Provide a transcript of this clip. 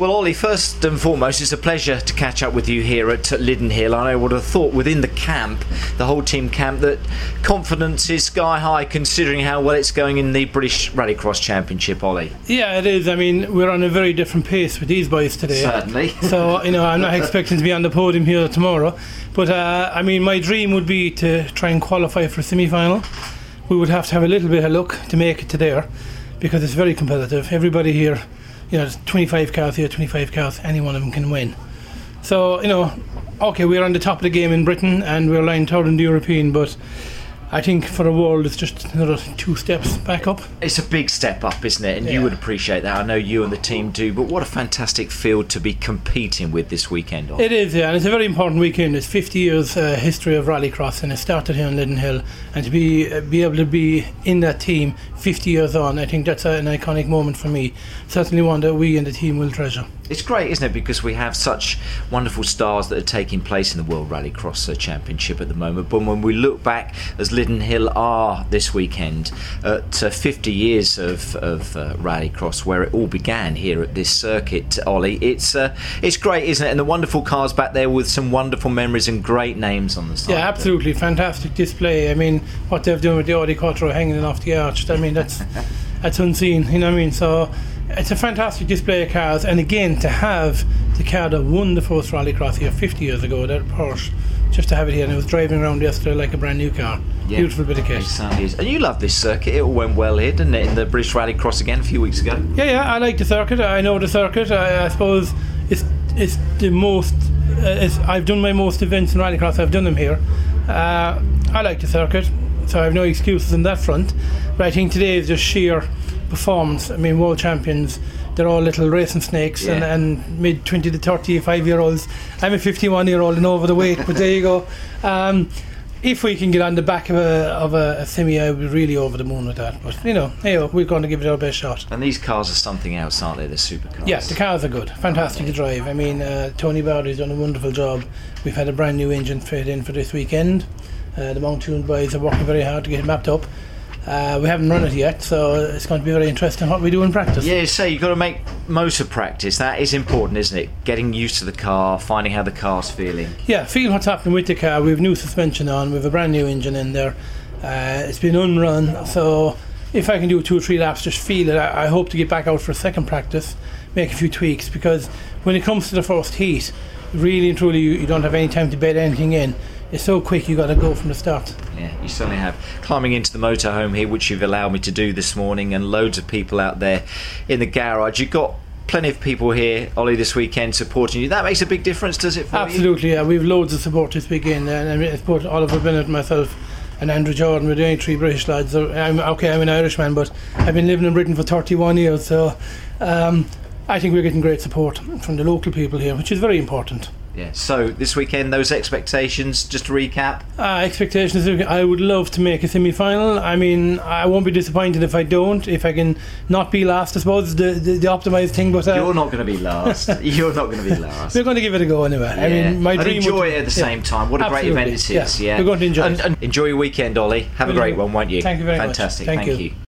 Well, Ollie, first and foremost, it's a pleasure to catch up with you here at Lydden Hill. I would have thought within the camp, the whole team camp, that confidence is sky high considering how well it's going in the British Rallycross Championship, Ollie. Yeah, it is. I mean, we're on a very different pace with these boys today. Certainly. so, you know, I'm not expecting to be on the podium here tomorrow. But, uh, I mean, my dream would be to try and qualify for a semi final. We would have to have a little bit of luck to make it to there because it's very competitive. Everybody here you know, 25 cars here, 25 cars, any one of them can win. So, you know, okay, we're on the top of the game in Britain and we're lying third in the European, but I think for the world, it's just another two steps back up. It's a big step up, isn't it? And yeah. you would appreciate that. I know you and the team do. But what a fantastic field to be competing with this weekend. On. It is, yeah, and it's a very important weekend. It's 50 years uh, history of rallycross, and it started here in Lydden Hill. And to be uh, be able to be in that team 50 years on, I think that's an iconic moment for me. Certainly one that we and the team will treasure. It's great, isn't it? Because we have such wonderful stars that are taking place in the World Rallycross uh, Championship at the moment. But when we look back, as Lydden Hill are this weekend, at uh, 50 years of, of uh, Rallycross, where it all began here at this circuit, Ollie, it's uh, it's great, isn't it? And the wonderful cars back there with some wonderful memories and great names on the side. Yeah, absolutely fantastic display. I mean, what they've done with the Audi Quattro hanging off the arch. I mean, that's that's unseen. You know what I mean? So it's a fantastic display of cars, and again to have the car that won the first rallycross here 50 years ago, that Porsche, just to have it here, and it was driving around yesterday like a brand new car. Yeah, Beautiful bit of kit. It And you love this circuit. It all went well here, didn't it, in the British Rallycross again a few weeks ago? Yeah, yeah, I like the circuit. I know the circuit. I, I suppose it's it's the most. Uh, it's, I've done my most events in rallycross. I've done them here. Uh, I like the circuit, so I have no excuses on that front. But I think today is just sheer performance. I mean, world champions, they're all little racing snakes yeah. and, and mid 20 to 35 year olds. I'm a 51 year old and over the weight, but there you go. Um, if we can get on the back of a of a, a semi, I would be really over the moon with that. But you know, hey, we're going to give it our best shot. And these cars are something else, aren't they? The supercars. Yes, the cars are good, fantastic to drive. I mean, uh, Tony Bardy's done a wonderful job. We've had a brand new engine fit in for this weekend. Uh, the Mountune boys are working very hard to get it mapped up. Uh, we haven't run it yet, so it's going to be very interesting what we do in practice. Yeah, so you've got to make most of practice. That is important, isn't it? Getting used to the car, finding how the car's feeling. Yeah, feel what's happening with the car. We have new suspension on, we have a brand new engine in there. Uh, it's been unrun, so if I can do two or three laps, just feel it. I, I hope to get back out for a second practice, make a few tweaks, because when it comes to the first heat, really and truly, you, you don't have any time to bed anything in it's so quick You've got to go from the start. Yeah, you certainly have. Climbing into the motorhome here, which you've allowed me to do this morning, and loads of people out there in the garage. You've got plenty of people here, Ollie, this weekend supporting you. That makes a big difference, does it? Absolutely, you? yeah. We've loads of support this weekend, and I support Oliver Bennett, myself, and Andrew Jordan. We're the only three British lads. I'm okay. I'm an Irishman, but I've been living in Britain for 31 years, so. Um, I think we're getting great support from the local people here, which is very important. Yeah. So this weekend, those expectations. Just to recap. Uh, expectations. I would love to make a semi-final. I mean, I won't be disappointed if I don't. If I can not be last, I suppose the the, the optimized thing. But uh, you're not going to be last. you're not going to be last. We're going to give it a go anyway. Yeah. I mean, my and dream. Enjoy would, it at the yeah. same time. What a Absolutely. great event it is. Yeah. yeah. We're going to enjoy. And, it. And enjoy your weekend, Ollie. Have a great one, won't you? Thank you very Fantastic. much. Fantastic. Thank, Thank you. you.